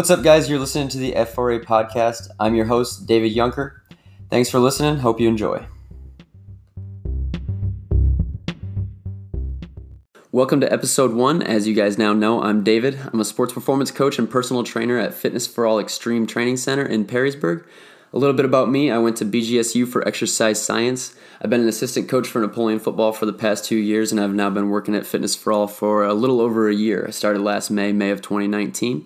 What's up, guys? You're listening to the F4A podcast. I'm your host, David Yunker. Thanks for listening. Hope you enjoy. Welcome to episode one. As you guys now know, I'm David. I'm a sports performance coach and personal trainer at Fitness for All Extreme Training Center in Perrysburg. A little bit about me I went to BGSU for exercise science. I've been an assistant coach for Napoleon football for the past two years, and I've now been working at Fitness for All for a little over a year. I started last May, May of 2019.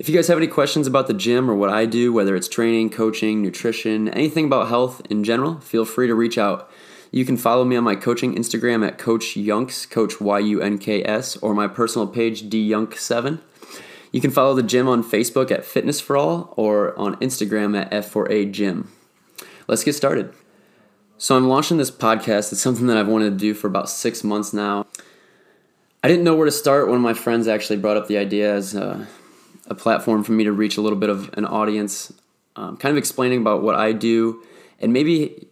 If you guys have any questions about the gym or what I do, whether it's training, coaching, nutrition, anything about health in general, feel free to reach out. You can follow me on my coaching Instagram at Coach Yunks, Coach Y U N K S, or my personal page, DYunk7. You can follow the gym on Facebook at Fitness for All or on Instagram at F4A Gym. Let's get started. So, I'm launching this podcast. It's something that I've wanted to do for about six months now. I didn't know where to start. Of my friends actually brought up the idea as a, a platform for me to reach a little bit of an audience, um, kind of explaining about what I do and maybe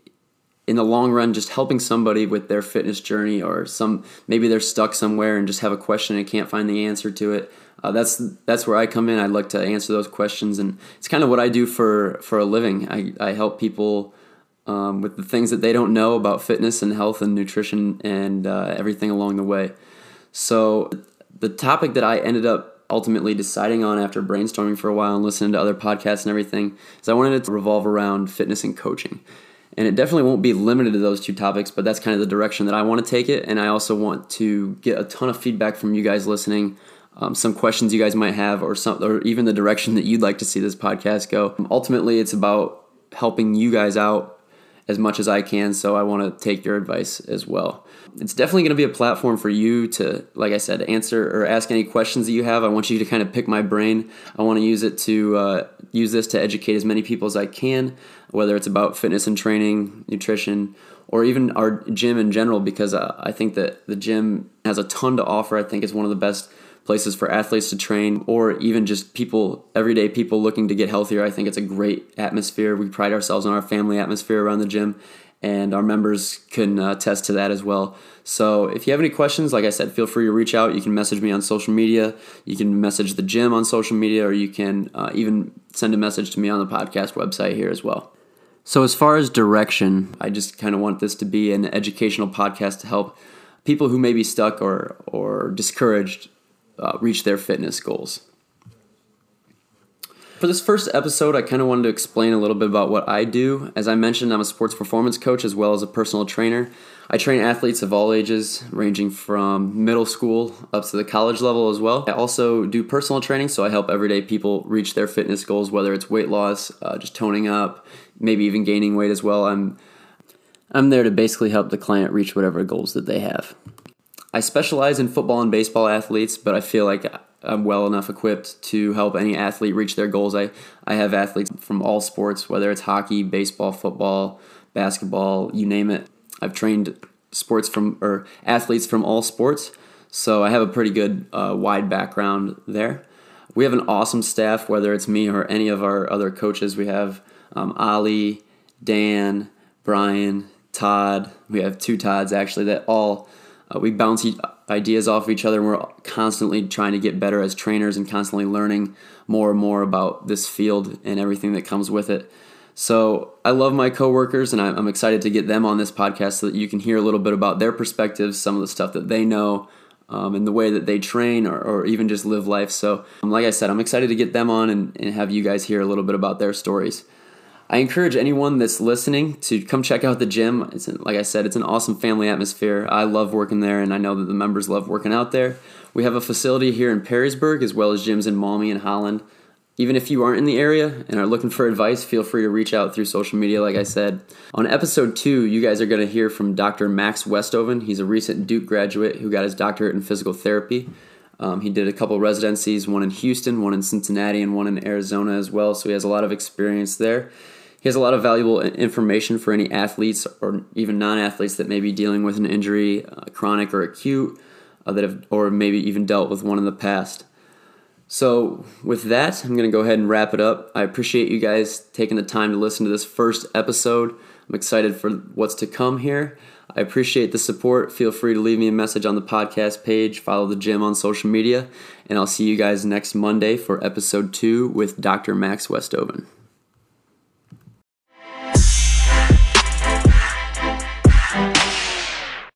in the long run just helping somebody with their fitness journey or some maybe they're stuck somewhere and just have a question and can't find the answer to it uh, that's that's where I come in. I like to answer those questions, and it's kind of what I do for for a living. I, I help people um, with the things that they don't know about fitness and health and nutrition and uh, everything along the way. So the topic that I ended up ultimately deciding on after brainstorming for a while and listening to other podcasts and everything is I wanted it to revolve around fitness and coaching. And it definitely won't be limited to those two topics, but that's kind of the direction that I want to take it. And I also want to get a ton of feedback from you guys listening um, some questions you guys might have, or some, or even the direction that you'd like to see this podcast go. Ultimately, it's about helping you guys out as much as I can. So I want to take your advice as well. It's definitely going to be a platform for you to, like I said, answer or ask any questions that you have. I want you to kind of pick my brain. I want to use it to uh, use this to educate as many people as I can, whether it's about fitness and training, nutrition, or even our gym in general, because uh, I think that the gym has a ton to offer. I think it's one of the best places for athletes to train or even just people everyday people looking to get healthier. I think it's a great atmosphere. We pride ourselves on our family atmosphere around the gym and our members can uh, attest to that as well. So if you have any questions like i said feel free to reach out. You can message me on social media. You can message the gym on social media or you can uh, even send a message to me on the podcast website here as well. So as far as direction i just kind of want this to be an educational podcast to help people who may be stuck or or discouraged uh, reach their fitness goals. For this first episode, I kind of wanted to explain a little bit about what I do. As I mentioned, I'm a sports performance coach as well as a personal trainer. I train athletes of all ages, ranging from middle school up to the college level as well. I also do personal training, so I help everyday people reach their fitness goals, whether it's weight loss, uh, just toning up, maybe even gaining weight as well. I'm I'm there to basically help the client reach whatever goals that they have. I specialize in football and baseball athletes, but I feel like I'm well enough equipped to help any athlete reach their goals. I, I have athletes from all sports, whether it's hockey, baseball, football, basketball, you name it. I've trained sports from or athletes from all sports, so I have a pretty good uh, wide background there. We have an awesome staff, whether it's me or any of our other coaches. We have um, Ali, Dan, Brian, Todd. We have two Todds actually that all uh, we bounce ideas off of each other, and we're constantly trying to get better as trainers and constantly learning more and more about this field and everything that comes with it. So I love my coworkers, and I'm excited to get them on this podcast so that you can hear a little bit about their perspectives, some of the stuff that they know, um, and the way that they train or, or even just live life. So, um, like I said, I'm excited to get them on and, and have you guys hear a little bit about their stories. I encourage anyone that's listening to come check out the gym. It's like I said, it's an awesome family atmosphere. I love working there, and I know that the members love working out there. We have a facility here in Perrysburg as well as gyms in Maumee and Holland. Even if you aren't in the area and are looking for advice, feel free to reach out through social media, like I said. On episode two, you guys are going to hear from Dr. Max Westoven. He's a recent Duke graduate who got his doctorate in physical therapy. Um, he did a couple residencies, one in Houston, one in Cincinnati, and one in Arizona as well, so he has a lot of experience there. He has a lot of valuable information for any athletes or even non-athletes that may be dealing with an injury, uh, chronic or acute, uh, that have or maybe even dealt with one in the past. So, with that, I'm going to go ahead and wrap it up. I appreciate you guys taking the time to listen to this first episode. I'm excited for what's to come here. I appreciate the support. Feel free to leave me a message on the podcast page, follow the gym on social media, and I'll see you guys next Monday for episode two with Dr. Max Westoven.